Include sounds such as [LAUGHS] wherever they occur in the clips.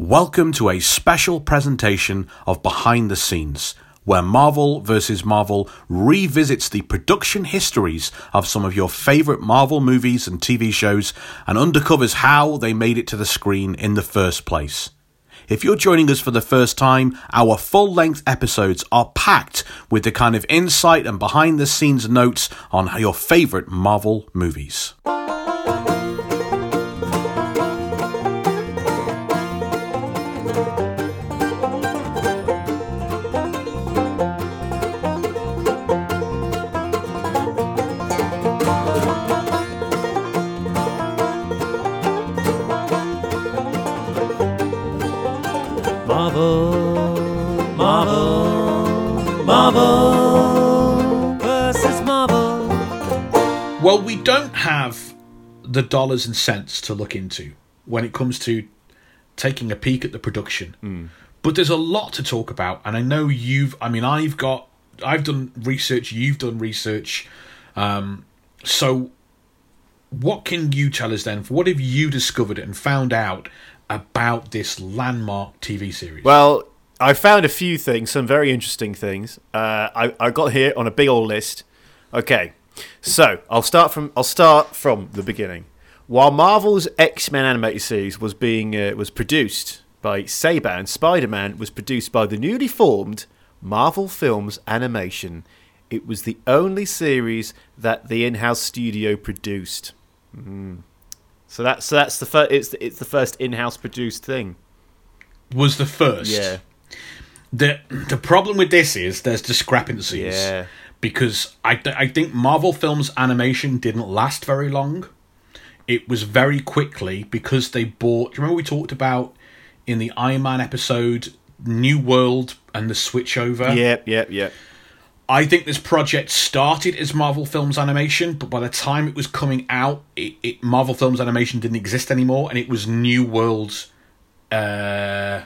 Welcome to a special presentation of Behind the Scenes, where Marvel vs. Marvel revisits the production histories of some of your favourite Marvel movies and TV shows and undercovers how they made it to the screen in the first place. If you're joining us for the first time, our full length episodes are packed with the kind of insight and behind the scenes notes on your favourite Marvel movies. Have the dollars and cents to look into when it comes to taking a peek at the production. But there's a lot to talk about, and I know you've. I mean, I've got. I've done research. You've done research. Um, so, what can you tell us then? What have you discovered and found out about this landmark TV series? Well, I found a few things, some very interesting things. Uh, I, I got here on a big old list. Okay, so I'll start from I'll start from the beginning. While Marvel's X Men animated series was being uh, was produced by Saban, Spider Man was produced by the newly formed Marvel Films Animation. It was the only series that the in-house studio produced. Mm. So that's so that's the first. It's it's the first in-house produced thing. was the first. Yeah. The the problem with this is there's discrepancies. Yeah. Because I, th- I think Marvel Films animation didn't last very long. It was very quickly because they bought. Do you remember we talked about in the Iron Man episode New World and the switchover? Yep, yep, yep. I think this project started as Marvel Films Animation, but by the time it was coming out, it, it Marvel Films Animation didn't exist anymore, and it was New World uh,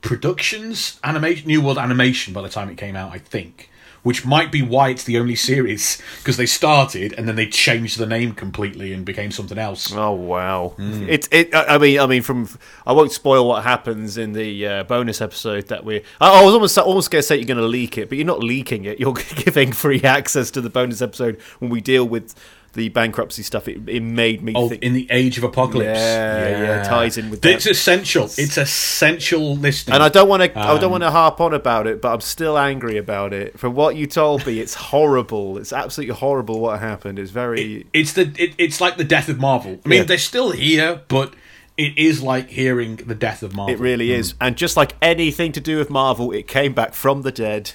Productions Animation, New World Animation. By the time it came out, I think, which might be why it's the only series because they started and then they changed the name completely and became something else. Oh wow! It it. I I mean, I mean, from I won't spoil what happens in the uh, bonus episode that we. I, I was almost almost going to say you're going to leak it, but you're not leaking it. You're [LAUGHS] giving free access to the bonus episode when we deal with the bankruptcy stuff. It, it made me Oh, think. in the Age of Apocalypse. Yeah, yeah, yeah. ties in with It's that. essential. It's essential listening. and I don't want to. I Um, don't want to harp on about it, but I'm still angry about it. From what you told me, it's horrible. It's absolutely horrible what happened. It's very. it's the it, it's like the death of Marvel. I mean, Yeah. they're still here, but it is like hearing the death of Marvel. It really is. And just like anything to do with Marvel, it came back from the dead.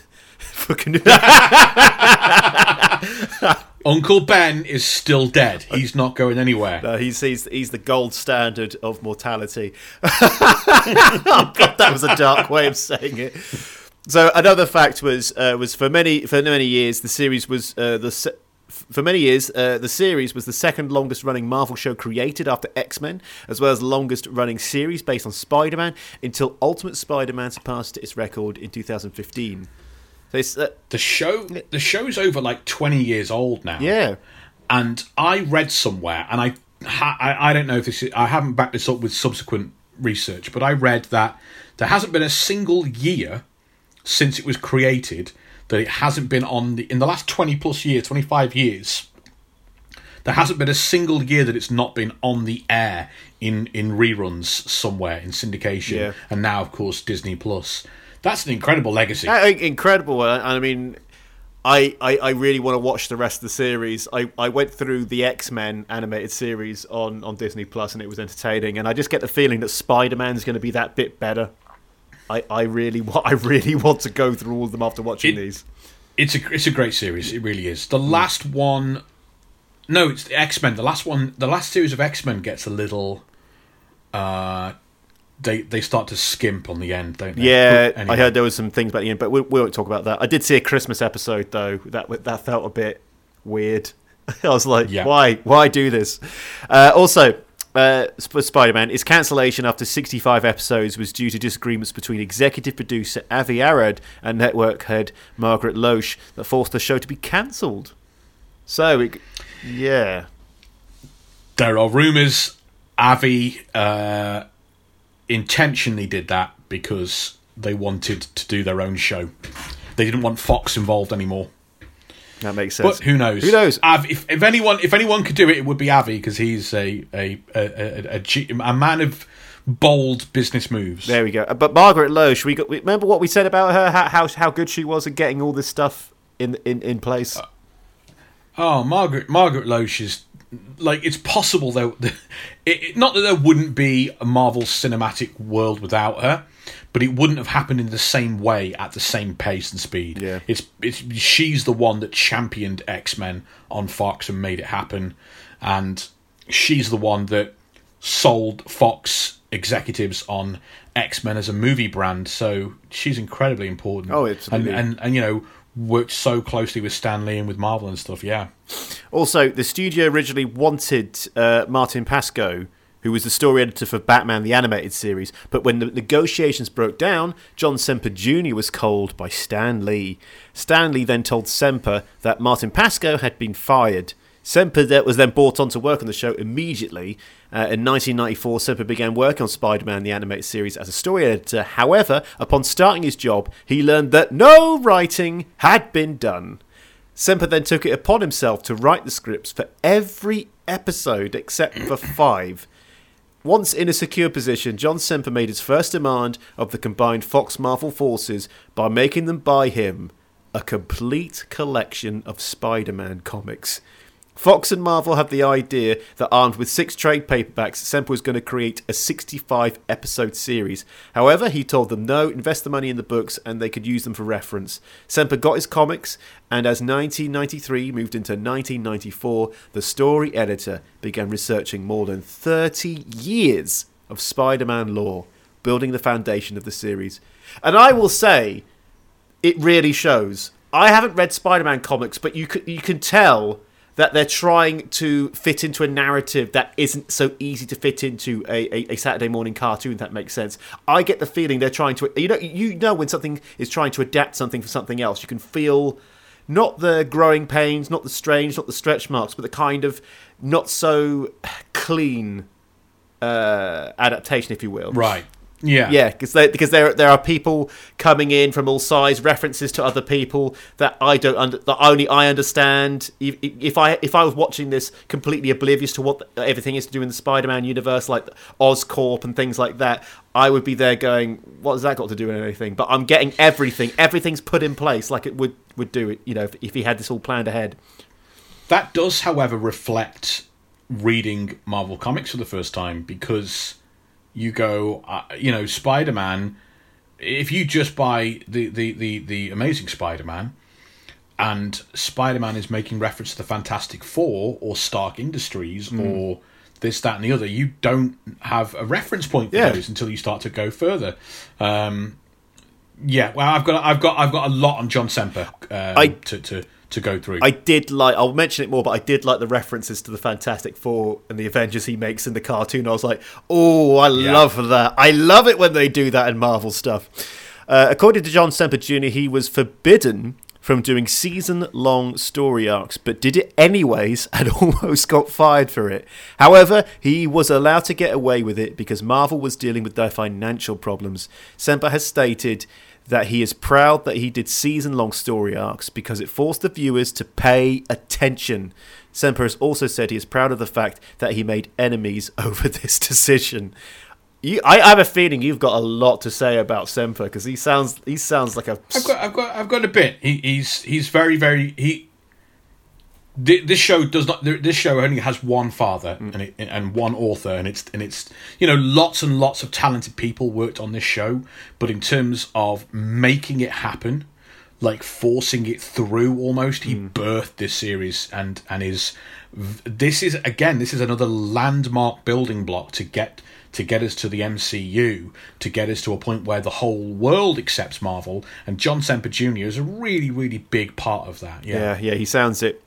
Fucking [LAUGHS] Uncle Ben is still dead. He's not going anywhere. No, he's, he's he's the gold standard of mortality. [LAUGHS] oh God, that was a dark way of saying it. So another fact was uh, was for many for many years the series was uh, the se- for many years uh, the series was the second longest running Marvel show created after X Men, as well as the longest running series based on Spider Man until Ultimate Spider Man surpassed its record in 2015. Uh, The show the show's over like twenty years old now. yeah. and I read somewhere, and I, ha- I I don't know if this is, I haven't backed this up with subsequent research, but I read that there hasn't been a single year since it was created that it hasn't been on the in the last twenty plus years, twenty five years. There hasn't been a single year that it's not been on the air in in reruns somewhere in syndication, Yeah. and now of course Disney Plus. That's an incredible legacy. Uh, incredible. And I mean, I, I, I really want to watch the rest of the series. I, I went through the X Men animated series on, on Disney Plus, and it was entertaining. And I just get the feeling that Spider Man's going to be that bit better. I, I really want I really want to go through all of them after watching It- these. it's a it's a great series. It really is. The last one, no, it's the X Men. The last one, the last series of X Men gets a little. Uh, they they start to skimp on the end, don't they? Yeah, anyway. I heard there was some things about the end, but we, we won't talk about that. I did see a Christmas episode though that that felt a bit weird. [LAUGHS] I was like, Yeah. why why do this? Uh, also, uh, Spider-Man, its cancellation after 65 episodes was due to disagreements between executive producer Avi Arad and network head Margaret Loesch that forced the show to be cancelled. So, it, yeah, there are rumors Avi uh, intentionally did that because they wanted to do their own show. They didn't want Fox involved anymore. That makes sense. But who knows? Who knows? Av, if, if anyone if anyone could do it, it would be Avi because he's a a a, a, a G- a man of bold business moves. There we go. Uh, But Margaret Lowe, should we go, remember what we said about her? How, how how good she was at getting all this stuff in in in place. Oh, Margaret Margaret Loesch is like it's possible though. [LAUGHS] It, it, not that there wouldn't be a Marvel cinematic world without her, but it wouldn't have happened in the same way at the same pace and speed. Yeah. it's it's she's the one that championed X Men on Fox and made it happen, and she's the one that sold Fox executives on X Men as a movie brand. So she's incredibly important. Oh, it's and and, and you know worked so closely with Stan Lee and with Marvel and stuff. Yeah. Also, the studio originally wanted uh, Martin Pasko who was the story editor for Batman the Animated Series, but when the negotiations broke down, John Semper Jr. was called by Stan Lee. Stan Lee then told Semper that Martin Pasko had been fired. Semper was then brought on to work on the show immediately. Uh, in 1994, Semper began work on Spider-Man the animated series as a story editor. However, upon starting his job, he learned that no writing had been done. Semper then took it upon himself to write the scripts for every episode except for five. Once in a secure position, John Semper made his first demand of the combined Fox Marvel forces by making them buy him a complete collection of Spider Man comics. Fox and Marvel had the idea that armed with six trade paperbacks, Semper was going to create a 65 episode series. However, he told them no, invest the money in the books and they could use them for reference. Semper got his comics, and as 1993 moved into 1994, the story editor began researching more than 30 years of Spider Man lore, building the foundation of the series. And I will say, it really shows. I haven't read Spider-Man comics, but you can, you can tell that they're trying to fit into a narrative that isn't so easy to fit into a, a, a Saturday morning cartoon. If that makes sense. I get the feeling they're trying to. You know, you know when something is trying to adapt something for something else. You can feel not the growing pains, not the strange, not the stretch marks, but the kind of not so clean uh, adaptation, if you will. Right. Yeah. Yeah, because because there there are people coming in from all sides, references to other people that I don't under, that only I understand. If, if I if I was watching this completely oblivious to what everything is to do in the Spider-Man universe, like Oscorp and things like that, I would be there going, "What has that got to do with anything?" But I'm getting everything. Everything's put in place like it would would do it. You know, if, if he had this all planned ahead. That does, however, reflect reading Marvel comics for the first time because you go, uh, you know, Spider Man. If you just buy the the the, the Amazing Spider Man, and Spider Man is making reference to the Fantastic Four or Stark Industries or this, that, and the other, you don't have a reference point for Yeah. those until you start to go further. Um, yeah, well, I've got, I've got, I've got a lot on John Semper um, I- to, to to go through. I did like. I'll mention it more, but I did like the references to the Fantastic Four and the Avengers he makes in the cartoon. I was like, oh, I love that. I love it when they do that in Marvel stuff. Uh, according to John Semper Jr., he was forbidden from doing season-long story arcs, but did it anyways [LAUGHS] and almost got fired for it. However, he was allowed to get away with it because Marvel was dealing with their financial problems. Semper has stated that he is proud that he did season long story arcs because it forced the viewers to pay attention. Semper has also said he is proud of the fact that he made enemies [LAUGHS] over this decision. You, I, I have a feeling you've got a lot to say about Semper because he sounds he sounds like a I've got, I've got, I've got a bit. He, he's, he's very, very. He. Thi- This show does not. This show only has one father mm. and it, and one author, and it's and it's you know lots and lots of talented people worked on this show, but in terms of making it happen, like forcing it through, almost he mm. birthed this series and and is this is again this is another landmark building block to get to get us to the MCU, to get us to a point where the whole world accepts Marvel, and John Semper Jr. is a really, really big part of that. Yeah. Yeah, yeah, he sounds it.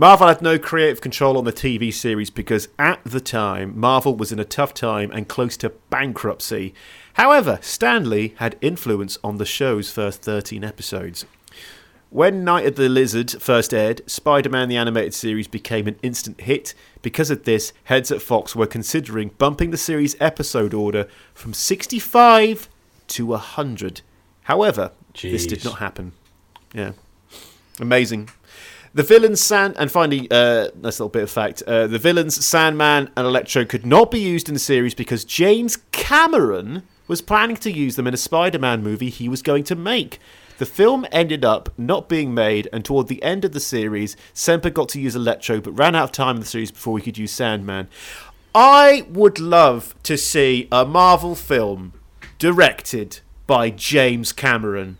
Marvel had no creative control on the TV series because at the time, Marvel was in a tough time and close to bankruptcy. However, Stan Lee had influence on the show's first 13 episodes. When Night of the Lizard first aired, Spider Man the animated series became an instant hit. Because of this, heads at Fox were considering bumping the series episode order from 65 to 100. However, this did not happen. Yeah. Amazing. The villains Sand and finally, uh, a little bit of fact. Uh, the villains Sandman and Electro could not be used in the series because James Cameron was planning to use them in a Spider-Man movie he was going to make. The film ended up not being made, and toward the end of the series, Semper got to use Electro, but ran out of time in the series before we could use Sandman. I would love to see a Marvel film directed by James Cameron.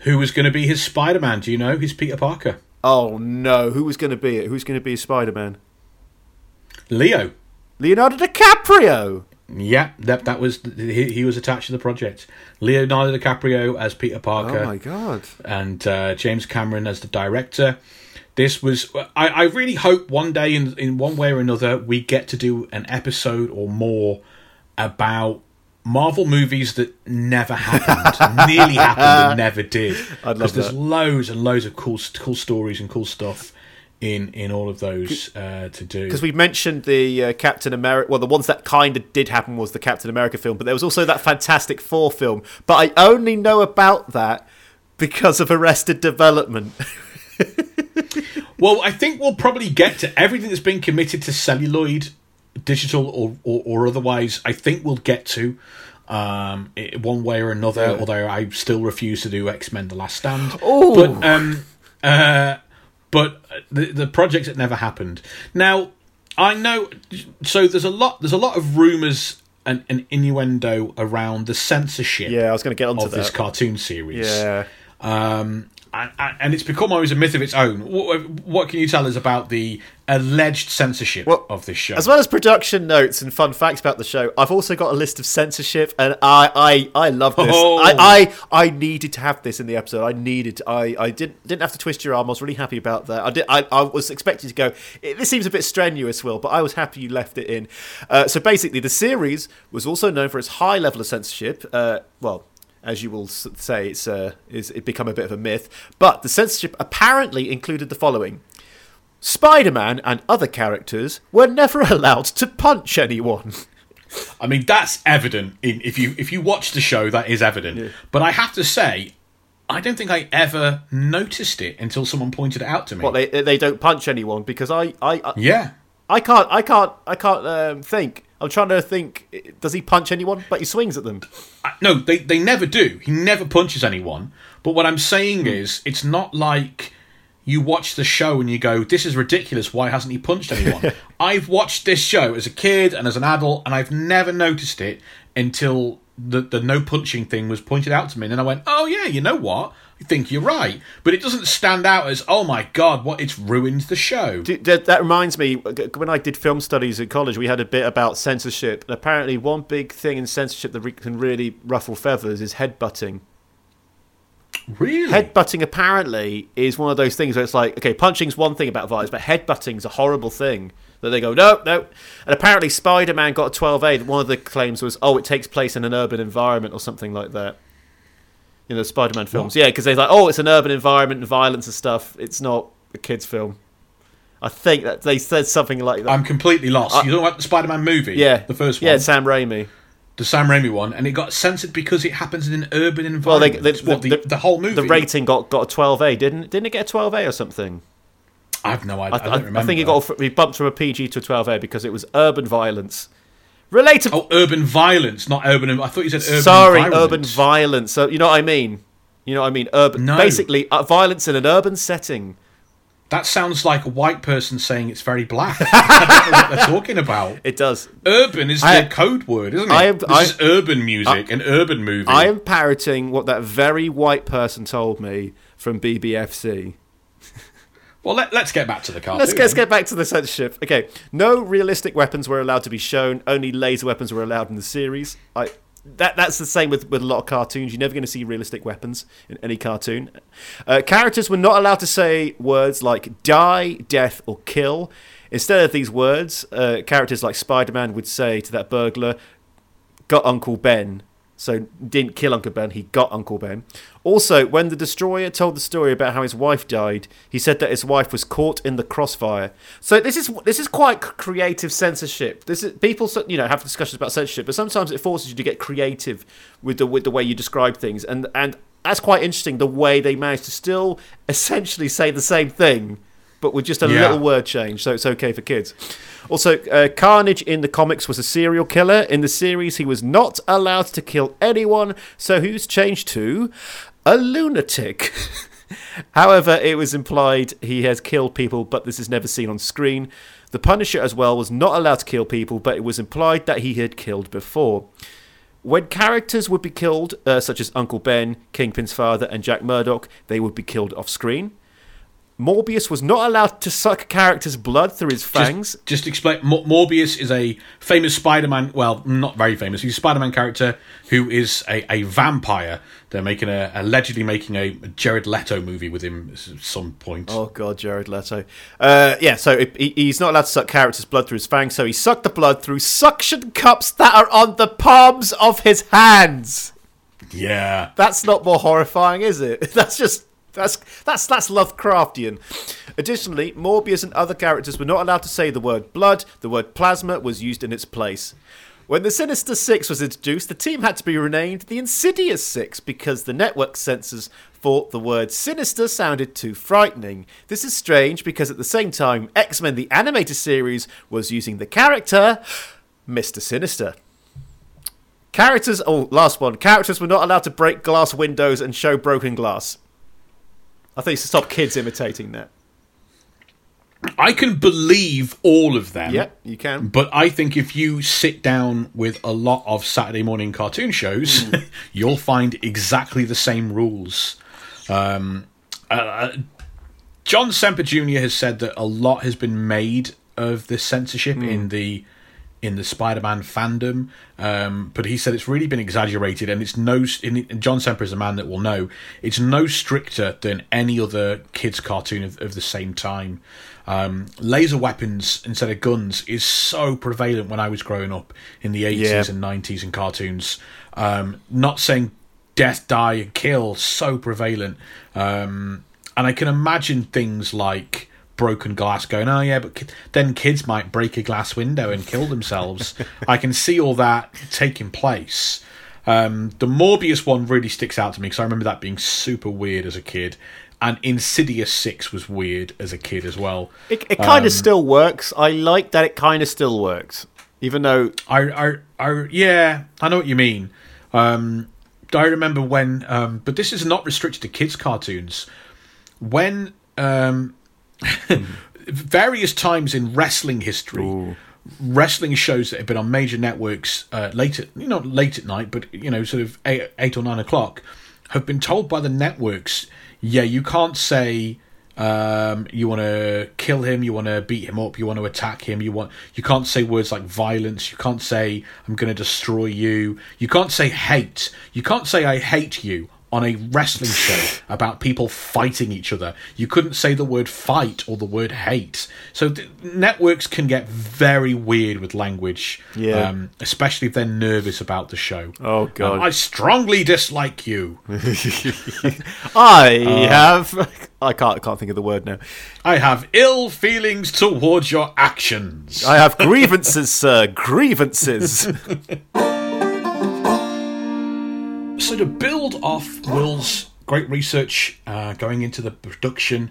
Who was going to be his Spider Man? Do you know? He's Peter Parker. Oh no, who was going to be it? Who's going to be Spider Man? Leo. Leonardo DiCaprio. Yeah, that that was he, he was attached to the project. Leonardo DiCaprio as Peter Parker. Oh my god. and uh, James Cameron as the director. This was. I, I really hope one day, in in one way or another, we get to do an episode or more about Marvel movies that never happened, [LAUGHS] nearly happened, and never did. I'd love Because there's that. loads and loads of cool, cool stories and cool stuff in in all of those uh, to do. Because we mentioned the uh, Captain America. Well, the ones that kind of did happen was the Captain America film, but there was also that Fantastic Four film. But I only know about that because of Arrested Development. [LAUGHS] Well, I think we'll probably get to everything that's been committed to celluloid, digital or, or, or otherwise. I think we'll get to um, i one way or another. Yeah. Although I still refuse to do X Men: The Last Stand. Ooh. But um, uh, but the the projects that never happened. Now I know. So there's a lot. There's a lot of rumors and, and innuendo around the censorship yeah, I was going to get onto of this cartoon series Yeah. um, and, and it's become always a myth of its own. What, what can you tell us about the alleged censorship Well, of this show? As well as production notes and fun facts about the show, I've also got a list of censorship, and I I, I love this. Oh. I, I I needed to have this in the episode. I needed. I I didn't didn't have to twist your arm. I was really happy about that. I did. I, I was expecting to go. "Eh, This seems a bit strenuous, Will, but I was happy you left it in. Uh, so basically, the series was also known for its high level of censorship. Uh, well. As you will say, it's uh, is it become a bit of a myth. But the censorship apparently included the following: Spider Man and other characters were never [LAUGHS] allowed to punch anyone. I mean, that's evident. In, if you if you watch the show, that is evident. But I have to say, I don't think I ever noticed it until someone pointed it out to me. What they they don't punch anyone because I I I, yeah. I can't I can't I can't um, think. I'm trying to think. Does he punch anyone? But he swings at them. No, they they never do. He never punches anyone. But what I'm saying Hmm. is, it's not like you watch the show and you go, "This is ridiculous. Why hasn't he punched anyone?" [LAUGHS] I've watched this show as a kid and as an adult, and I've never noticed it until the the no punching thing was pointed out to me, and then I went, "Oh yeah, you know what? I think you're right." But it doesn't stand out as, "Oh my god, what? It's ruined the show." That, that reminds me, when I did film studies at college, we had a bit about censorship. And apparently, one big thing in censorship that can really ruffle feathers is headbutting. really? Headbutting apparently is one of those things where it's like, okay, punching's one thing about violence, but headbutting's a horrible thing. That they go, no, no. And apparently, Spider Man got a 12A. One of the claims was, oh, it takes place in an urban environment or something like that. In the Spider Man films. Yeah, because they're like, oh, it's an urban environment and violence and stuff. It's not a kid's film. I think that they said something like that. I'm completely lost. You're talking about the Spider-Man movie, yeah. the first one. Yeah, Sam Raimi. the Sam Raimi one, and it got censored because it happens in an urban Well, they, environment. they, What, the, the, whole movie. The rating got, got a 12A, didn't Didn't it get a 12A or something? I have no idea. I, I, don't remember. I think it got we bumped from a PG to a 12A because it was urban violence. Related. Oh, urban violence, not urban. I thought you said urban. sorry, environment. urban violence. So you know what I mean? You know what I mean? Urban. No. Basically, uh, violence in an urban setting. That sounds like a white person saying it's very black. I don't know what they're talking about. It does. Urban is I- the code word, isn't it? I am- this I- is urban music, an urban movie. I am parroting what that very white person told me from BBFC. Well, let, us get back to the cartoon. Let's, let's get back to the censorship. Okay, no realistic weapons were allowed to be shown. Only laser weapons were allowed in the series. I that that's the same with, with a lot of cartoons. You're never going to see realistic weapons in any cartoon. Uh, characters were not allowed to say words like die, death, or kill. Instead of these words, uh, characters like Spider-Man would say to that burglar, "Got Uncle Ben," So didn't kill Uncle Ben, he got Uncle Ben. Also, when the destroyer told the story about how his wife died, he said that his wife was caught in the crossfire. So this is this is quite creative censorship. This is people you know have discussions about censorship, but sometimes it forces you to get creative with the with the way you describe things, and and that's quite interesting. The way they managed to still essentially say the same thing, but with just a Yeah. little word change, so it's okay for kids. Also, uh, Carnage in the comics was a serial killer. In the series, he was not allowed to kill anyone, so he was changed to a lunatic. [LAUGHS] However, it was implied he has killed people, but this is never seen on screen. The Punisher, as well, was not allowed to kill people, but it was implied that he had killed before. When characters would be killed, uh, such as Uncle Ben, Kingpin's father, and Jack Murdoch, they would be killed off screen. Morbius was not allowed to suck characters' blood through his fangs. Just, just explain. Mor- Morbius is a famous Spider-Man. Well, not very famous. He's a Spider-Man character who is a, a vampire. They're making a allegedly making a Jared Leto movie with him at some point. Oh god, Jared Leto. Uh, yeah, so it, he, he's not allowed to suck characters' blood through his fangs, so he sucked the blood through suction cups that are on the palms of his hands. Yeah. That's not more horrifying, is it? [LAUGHS] That's just that's that's that's Lovecraftian. Additionally, Morbius and other characters were not allowed to say the word blood. The word plasma was used in its place. When the Sinister Six was introduced, the team had to be renamed the Insidious Six because the network censors thought the word sinister sounded too frightening. This is strange because at the same time, X Men the animated series was using the character Mr. Sinister. Characters, oh, last one. Characters were not allowed to break glass windows and show broken glass. I think it's to stop kids imitating that. I can believe all of them. Yeah, you can. But I think if you sit down with a lot of Saturday morning cartoon shows, Hmm. [LAUGHS] you'll find exactly the same rules. Um, uh, John Semper Jr. has said that a lot has been made of this censorship Hmm. in the in the Spider-Man fandom, um, but he said it's really been exaggerated, and it's no. And John Semper is a man that will know it's no stricter than any other kids' cartoon of, of the same time. Um, laser weapons instead of guns is so prevalent when I was growing up in the eighties Yeah. and nineties in cartoons. Um, not saying death, die, and kill so prevalent, um, and I can imagine things like broken glass going oh yeah but ki- then kids might break a glass window and kill themselves [LAUGHS] i can see all that taking place um, the morbius one really sticks out to me because i remember that being super weird as a kid and insidious 6 was weird as a kid as well It, it kind of still works. I like that it kind of still works. Even though, I, I, I, yeah, I know what you mean. Um, I remember when, um, but this is not restricted to kids' cartoons. When um, [LAUGHS] various times in wrestling history, wrestling shows that have been on major networks uh, late at, you know, late at night, but you know, sort of eight, eight or nine o'clock, have been told by the networks, yeah, you can't say um, you want to kill him, you want to beat him up, you want to attack him, you want you can't say words like violence, you can't say I'm going to destroy you, you can't say hate, you can't say I hate you on a wrestling show about people fighting each other. You couldn't say the word fight or the word hate. So th- networks can get very weird with language, Yeah. um, especially if they're nervous about the show. Oh, God. Um, I strongly dislike you. [LAUGHS] I have, [LAUGHS] I can't, I can't think of the word now. I have ill feelings towards your actions. I have grievances, sir. Grievances. [LAUGHS] So to build off Will's great research uh, going into the production,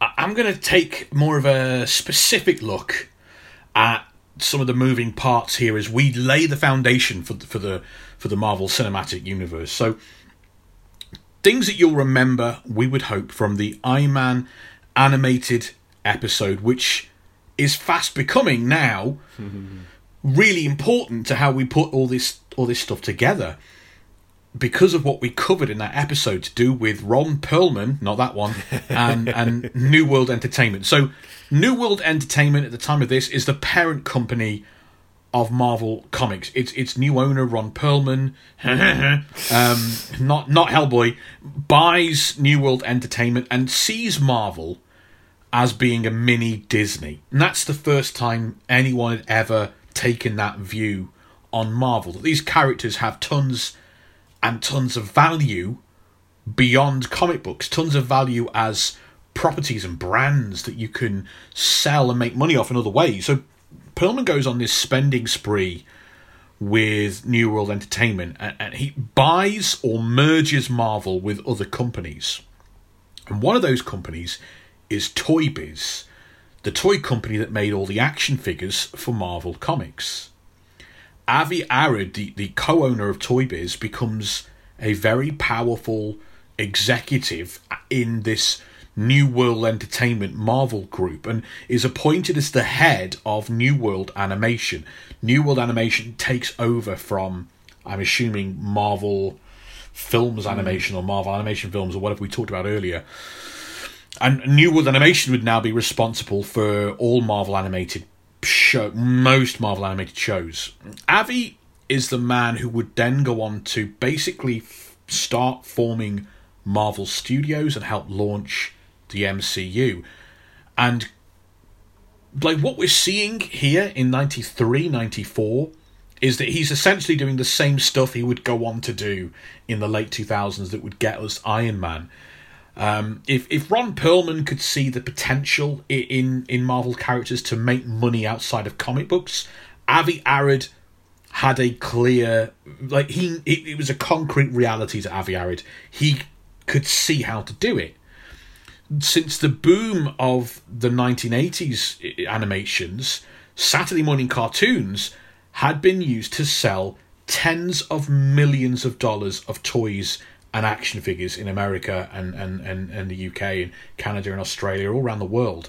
I'm going to take more of a specific look at some of the moving parts here as we lay the foundation for the, for the for the Marvel Cinematic Universe. So things that you'll remember, we would hope, from the Iron Man animated episode, which is fast becoming now [LAUGHS] really important to how we put all this all this stuff together because of what we covered in that episode to do with Ron Perelman, not that one, [LAUGHS] and and New World Entertainment. So New World Entertainment at the time of this is the parent company of Marvel Comics. It's its new owner Ron Perelman, [LAUGHS] um, not not Hellboy, buys New World Entertainment and sees Marvel as being a mini Disney. And that's the first time anyone had ever taken that view on Marvel. That these characters have tons and tons of value beyond comic books, tons of value as properties and brands that you can sell and make money off in other ways. So Perelman goes on this spending spree with New World Entertainment and, and he buys or merges Marvel with other companies. And one of those companies is Toy Biz, the toy company that made all the action figures for Marvel Comics. Avi Arad, the, the co owner of Toy Biz, becomes a very powerful executive in this New World Entertainment Marvel group and is appointed as the head of New World Animation. New World Animation takes over from, I'm assuming, Marvel Films hmm. Animation or Marvel Animation Films or whatever we talked about earlier. And New World Animation would now be responsible for all Marvel animated show, most Marvel animated shows. Avi is the man who would then go on to basically f- start forming Marvel Studios and help launch the MCU. And like what we're seeing here in 93, 94 is that he's essentially doing the same stuff he would go on to do in the late 2000s that would get us Iron Man. Um, if if Ron Perelman could see the potential in in Marvel characters to make money outside of comic books, Avi Arad had a clear like he it, it was a concrete reality to Avi Arad. He could see how to do it. Since the boom of the 1980s animations, Saturday morning cartoons had been used to sell tens of millions of dollars of toys and action figures in America and, and, and, and the UK and Canada and Australia, all around the world.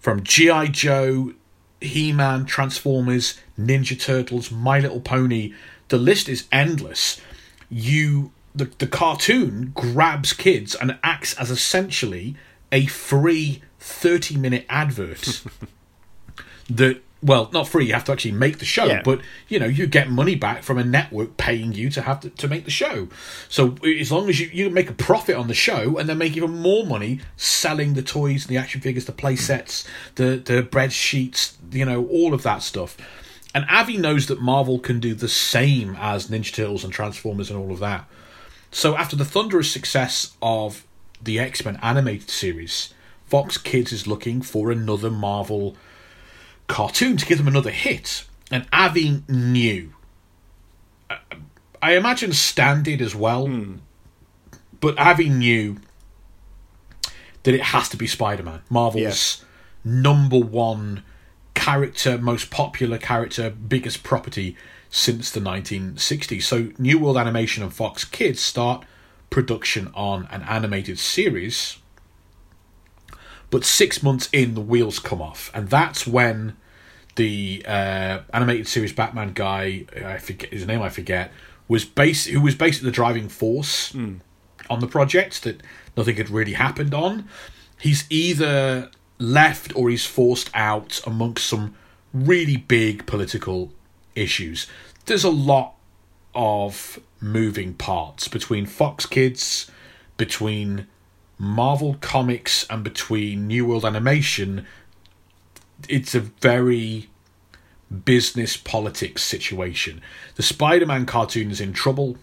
From G.I. Joe, He Man, Transformers, Ninja Turtles, My Little Pony, the list is endless. You the, the cartoon grabs kids and acts as essentially a free 30 minute advert [LAUGHS] that well not free you have to actually make the show Yeah. but you know you get money back from a network paying you to have to, to make the show. So as long as you, you make a profit on the show and then make even more money selling the toys the action figures the play sets the the bread sheets you know all of that stuff. And avi knows that marvel can do the same as ninja turtles and transformers and all of that. So after the thunderous success of the x-men animated series fox kids is looking for another marvel cartoon to give them another hit. And Avi knew. I imagine Stan did as well. Hmm. But Avi knew that it has to be Spider Man. Marvel's number one character, most popular character, biggest property since the 1960s. So New World Animation and Fox Kids start production on an animated series but six months in the wheels come off and that's when the uh, animated series batman guy i forget his name i forget was base who was basically the driving force on the project that nothing had really happened on. He's either left or he's forced out amongst some really big political issues. There's a lot of moving parts between fox kids between Marvel Comics and between New World Animation, it's a very business politics situation. The Spider Man cartoon is in trouble.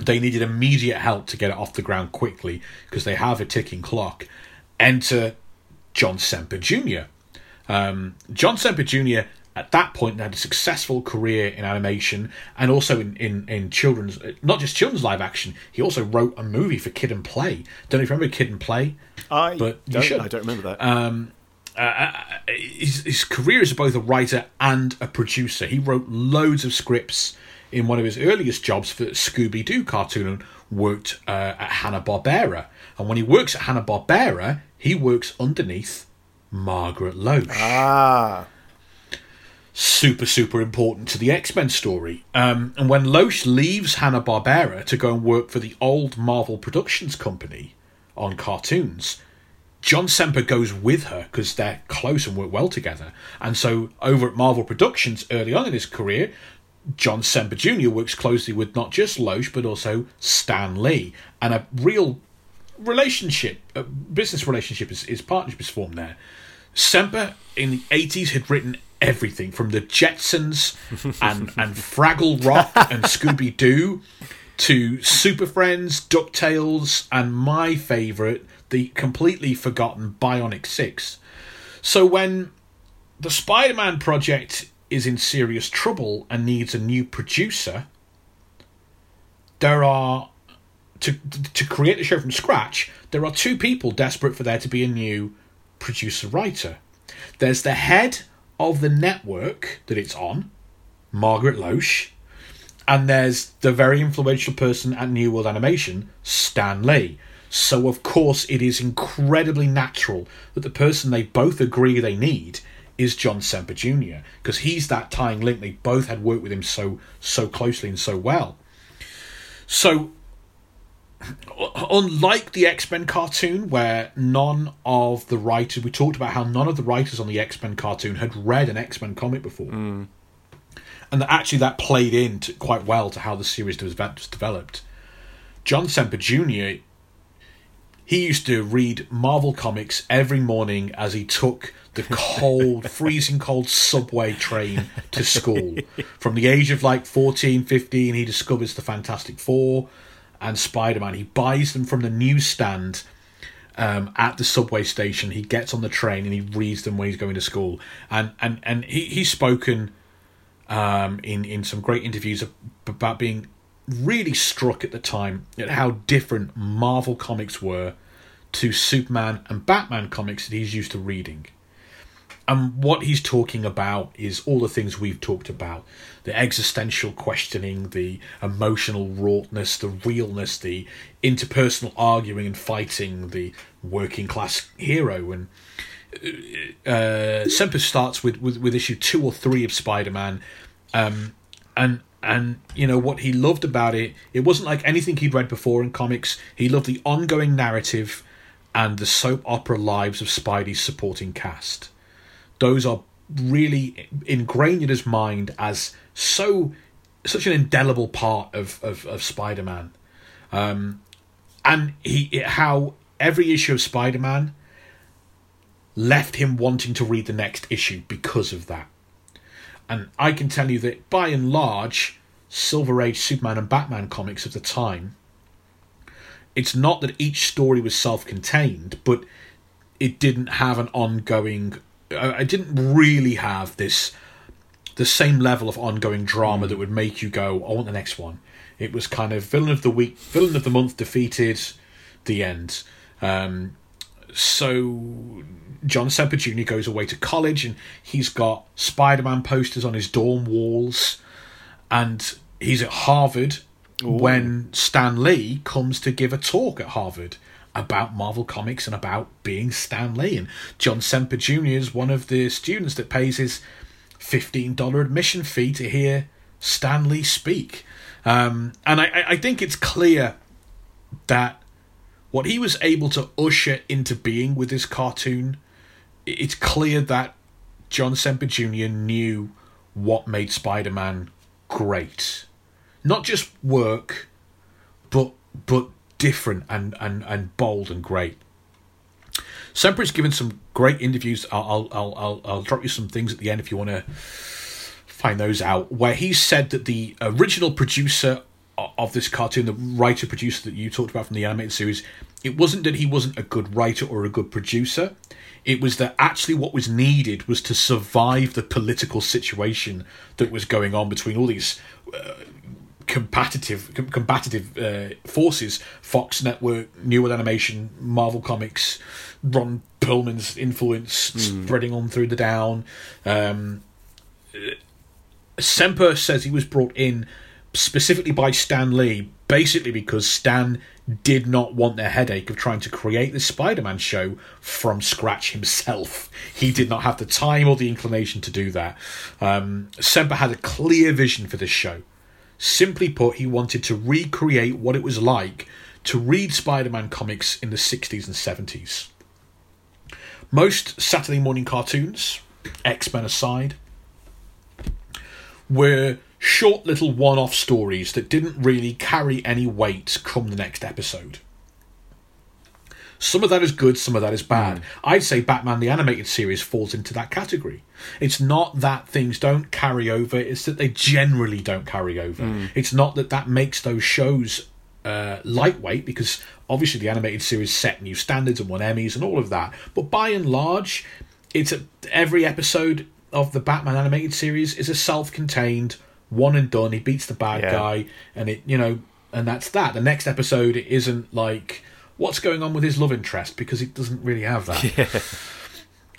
They needed immediate help to get it off the ground quickly because they have a ticking clock. Enter John Semper Jr. Um, John Semper Jr. at that point had a successful career in animation and also in, in, in children's, not just children's live action, he also wrote a movie for Kid and Play. Don't know if you remember Kid and Play? I But you should. I don't remember that. His, his career as both a writer and a producer. He wrote loads of scripts in one of his earliest jobs for Scooby Doo cartoon and worked uh, at Hanna Barbera. And when he works at Hanna Barbera, he works underneath Margaret Loesch ah, super super important to the X-Men story. Um, and when Loesch leaves Hanna Barbera to go and work for the old Marvel Productions company on cartoons, John Semper goes with her because they're close and work well together. And so over at Marvel Productions early on in his career, John Semper Jr. works closely with not just Loesch but also Stan Lee, and a real relationship, a business relationship is, is partnership is formed there. Semper in the 80s had written everything from the Jetsons [LAUGHS] and, and Fraggle Rock and Scooby Doo to Super Friends, DuckTales, and my favourite, the completely forgotten Bionic Six. So when the Spider Man project is in serious trouble and needs a new producer, there are to to create the show from scratch, there are two people desperate for there to be a new producer writer. There's the head of the network that it's on, Margaret Loesch, and there's the very influential person at New World Animation, Stan Lee. So of course it is incredibly natural that the person they both agree they need is John Semper Jr. because he's that tying link. They both had worked with him so so closely and so well. So unlike the X Men cartoon, where none of the writers, we talked about how none of the writers on the X Men cartoon had read an X Men comic before. Hmm. And that actually that played in to, quite well to how the series was was developed. John Semper Jr. He used to read Marvel comics every morning as he took the cold, [LAUGHS] freezing cold subway train to school. From the age of like 14, 15, he discovers the Fantastic Four and Spider Man. He buys them from the newsstand um, at the subway station. He gets on the train and he reads them when he's going to school. And and and he he's spoken um, in in some great interviews about being really struck at the time at how different Marvel comics were to Superman and Batman comics that he's used to reading. And what he's talking about is all the things we've talked about the existential questioning, the emotional rawness, the realness, the interpersonal arguing and fighting, the working class hero. And uh, Semper starts with, with, with issue two or three of Spider Man. Um, and and you know what he loved about it it wasn't like anything he'd read before in comics. He loved the ongoing narrative and the soap opera lives of spidey's supporting cast. Those are really ingrained in his mind as so such an indelible part of of, of spider-man. Um, and he how every issue of spider-man left him wanting to read the next issue because of that and I can tell you that by and large, Silver Age Superman and Batman comics of the time, it's not that each story was self contained, but it didn't have an ongoing. Uh, I didn't really have this the same level of ongoing drama that would make you go, "I want the next one." It was kind of villain of the week, villain of the month defeated, the end. Um, so John Semper Jr. goes away to college and he's got Spider Man posters on his dorm walls. And he's at Harvard when Stan Lee comes to give a talk at Harvard about Marvel Comics and about being Stan Lee. And John Semper Jr. is one of the students that pays his $15 admission fee to hear Stan Lee speak. Um, and I, I think it's clear that what he was able to usher into being with his cartoon, it's clear that John Semper Jr. knew what made Spider Man great. Not just work, but but different and, and, and bold and great. Semper has given some great interviews. I'll, I'll, I'll, I'll drop you some things at the end if you want to find those out, where he said that the original producer of this cartoon, the writer producer that you talked about from the animated series, it wasn't that he wasn't a good writer or a good producer. It was that actually what was needed was to survive the political situation that was going on between all these uh, competitive com- combative uh, forces Fox Network, New World Animation, Marvel Comics, Ron Perelman's influence spreading on through the down. Um, Semper says he was brought in specifically by Stan Lee, basically because Stan did not want the headache of trying to create the Spider Man show from scratch himself. [LAUGHS] He did not have the time or the inclination to do that. Um, Semper had a clear vision for this show. Simply put, he wanted to recreate what it was like to read Spider Man comics in the 60s and 70s. Most Saturday morning cartoons, X Men aside, were short little one off stories that didn't really carry any weight come the next episode. Some of that is good, some of that is bad. I'd say Batman the animated series falls into that category. It's not that things don't carry over; it's that they generally don't carry over. It's not that that makes those shows uh, lightweight because obviously the animated series set new standards and won Emmys and all of that. But by and large, it's a, every episode of the Batman animated series is a self-contained one and done. He beats the bad Yeah. guy, and it you know, and that's that. The next episode isn't like what's going on with his love interest because it doesn't really have that.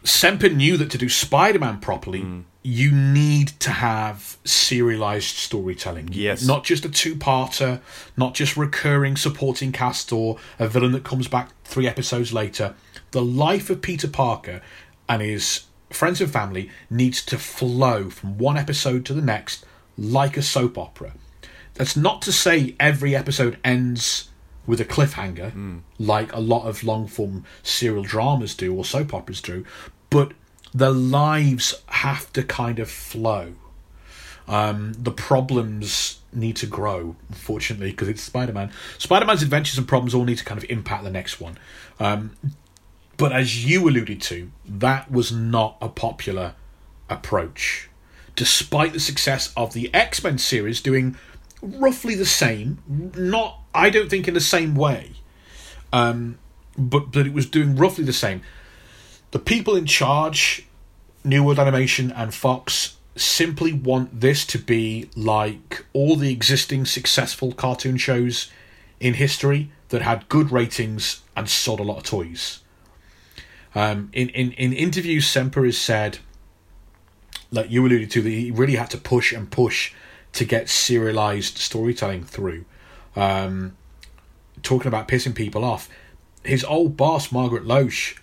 Semper knew that to do Spider-Man properly, Hmm. you need to have serialized storytelling. Yes. Not just a two-parter, not just recurring supporting cast or a villain that comes back three episodes later. The life of Peter Parker and his friends and family needs to flow from one episode to the next like a soap opera. That's not to say every episode ends with a cliffhanger, like a lot of long form serial dramas do or soap operas do, but the lives have to kind of flow. Um, the problems need to grow, unfortunately, because it's Spider Man. Spider Man's adventures and problems all need to kind of impact the next one. Um, but as you alluded to, that was not a popular approach. Despite the success of the X Men series doing roughly the same, not, I don't think, in the same way, um, but, but it was doing roughly the same. The people in charge, New World Animation and Fox, simply want this to be like all the existing successful cartoon shows in history that had good ratings and sold a lot of toys. Um, in, in, in interviews, Semper has said, like you alluded to, that he really had to push and push to get serialized storytelling through. Um, talking about pissing people off, his old boss, Margaret Loesch,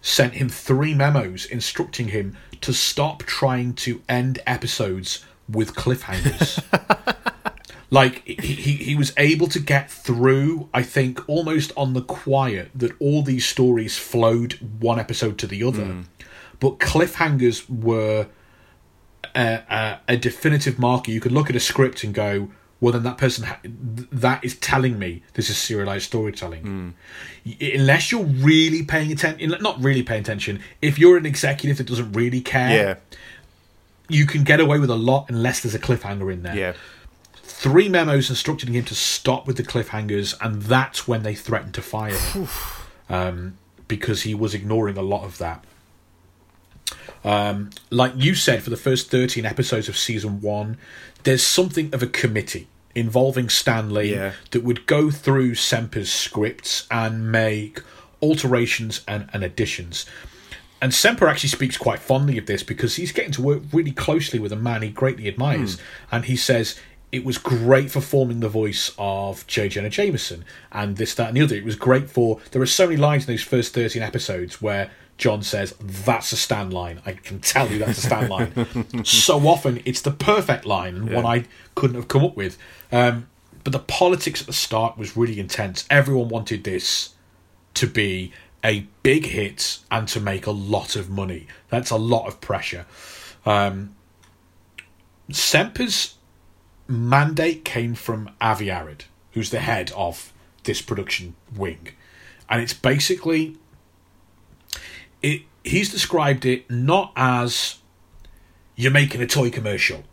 sent him three memos instructing him to stop trying to end episodes with cliffhangers. [LAUGHS] like he, he he was able to get through i think almost on the quiet that all these stories flowed one episode to the other but cliffhangers were a, a, a definitive marker. You could look at a script and go well then that person ha- that is telling me this is serialized storytelling. Y- unless you're really paying attention not really paying attention if you're an executive that doesn't really care Yeah, you can get away with a lot unless there's a cliffhanger in there. Yeah. three memos instructing him to stop with the cliffhangers, and that's when they threatened to fire him. Um, because he was ignoring a lot of that. Um, like you said, for the first 13 episodes of season one, there's something of a committee involving Stan Lee Yeah. that would go through Semper's scripts and make alterations and, and additions. And Semper actually speaks quite fondly of this because he's getting to work really closely with a man he greatly admires. And he says it was great for forming the voice of J. Jonah Jameson and this, that, and the other. It was great for. There are so many lines in those first 13 episodes where John says, That's a Stan line. I can tell you that's a Stan line. [LAUGHS] so often it's the perfect line and one I couldn't have come up with. Um, but the politics at the start was really intense. Everyone wanted this to be a big hit and to make a lot of money. That's a lot of pressure. Um, Semper's mandate came from Avi Arad, who's the head of this production wing, and it's basically it. He's described it not as you're making a toy commercial.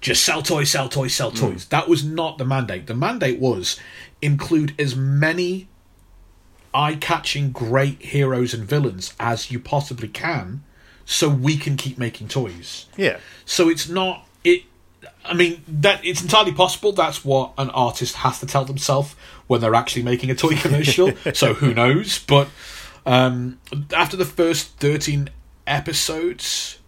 Just sell toys, sell toys, sell hmm. toys. That was not the mandate. The mandate was include as many eye-catching great heroes and villains as you possibly can so we can keep making toys Yeah. so it's not it i mean that it's entirely possible that's what an artist has to tell themselves when they're actually making a toy commercial [LAUGHS] so who knows but um after the first 13 episodes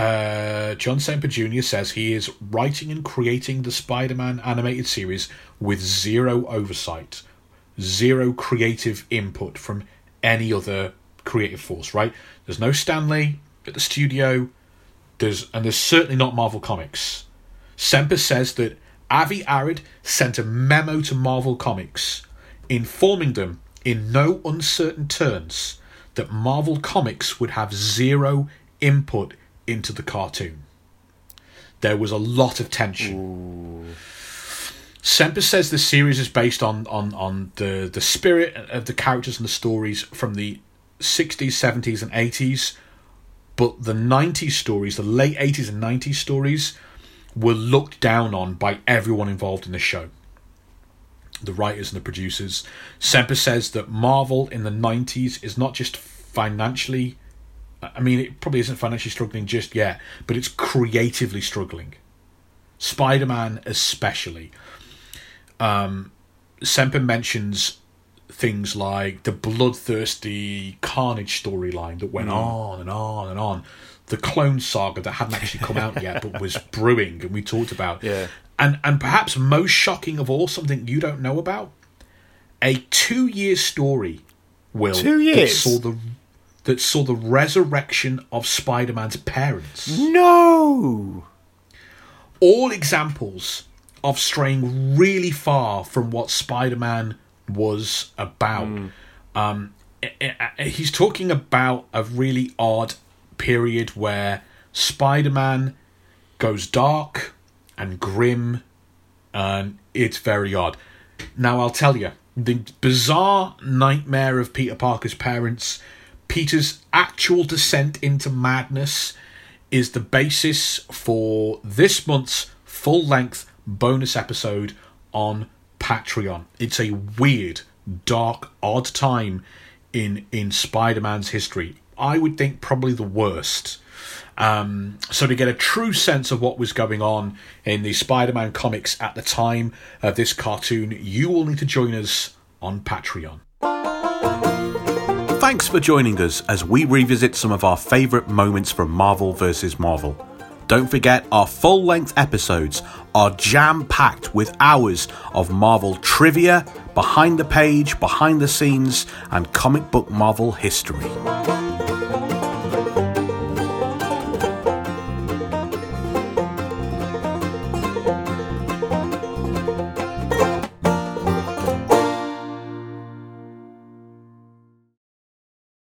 uh, John Semper Jr. says he is writing and creating the Spider Man animated series with zero oversight, zero creative input from any other creative force, right? There's no Stan Lee at the studio, there's and there's certainly not Marvel Comics. Semper says that Avi Arad sent a memo to Marvel Comics informing them in no uncertain terms that Marvel Comics would have zero input into the cartoon. There was a lot of tension. Semper says the series is based on on on the the spirit of the characters and the stories from the 60s, 70s, and 80s, but the 90s stories, the late 80s and 90s stories, were looked down on by everyone involved in the show. The writers and the producers. Semper says that Marvel in the 90s is not just financially, I mean, it probably isn't financially struggling just yet, but it's creatively struggling. Spider Man, especially. Um, Semper mentions things like the bloodthirsty Carnage storyline that went on and on and on, the Clone Saga that hadn't actually come out yet but was [LAUGHS] brewing, and we talked about. Yeah. And and perhaps most shocking of all, something you don't know about, a two-year story. Will Two that years? saw the that saw the resurrection of Spider-Man's parents No. all examples of straying really far from what Spider-Man was about. Hmm. Um, i- i- he's talking about a really odd period where Spider-Man goes dark and grim, and it's very odd. Now I'll tell you the bizarre nightmare of Peter Parker's parents, Peter's actual descent into madness, is the basis for this month's full length bonus episode on Patreon. It's a weird, dark, odd time in in Spider-Man's history. I would think probably the worst. Um, so to get a true sense of what was going on in the Spider-Man comics at the time of this cartoon, you will need to join us on Patreon. Thanks for joining us as we revisit some of our favourite moments from Marvel vs. Marvel. Don't forget, our full length episodes are jam packed with hours of Marvel trivia, behind the page, behind the scenes, and comic book Marvel history.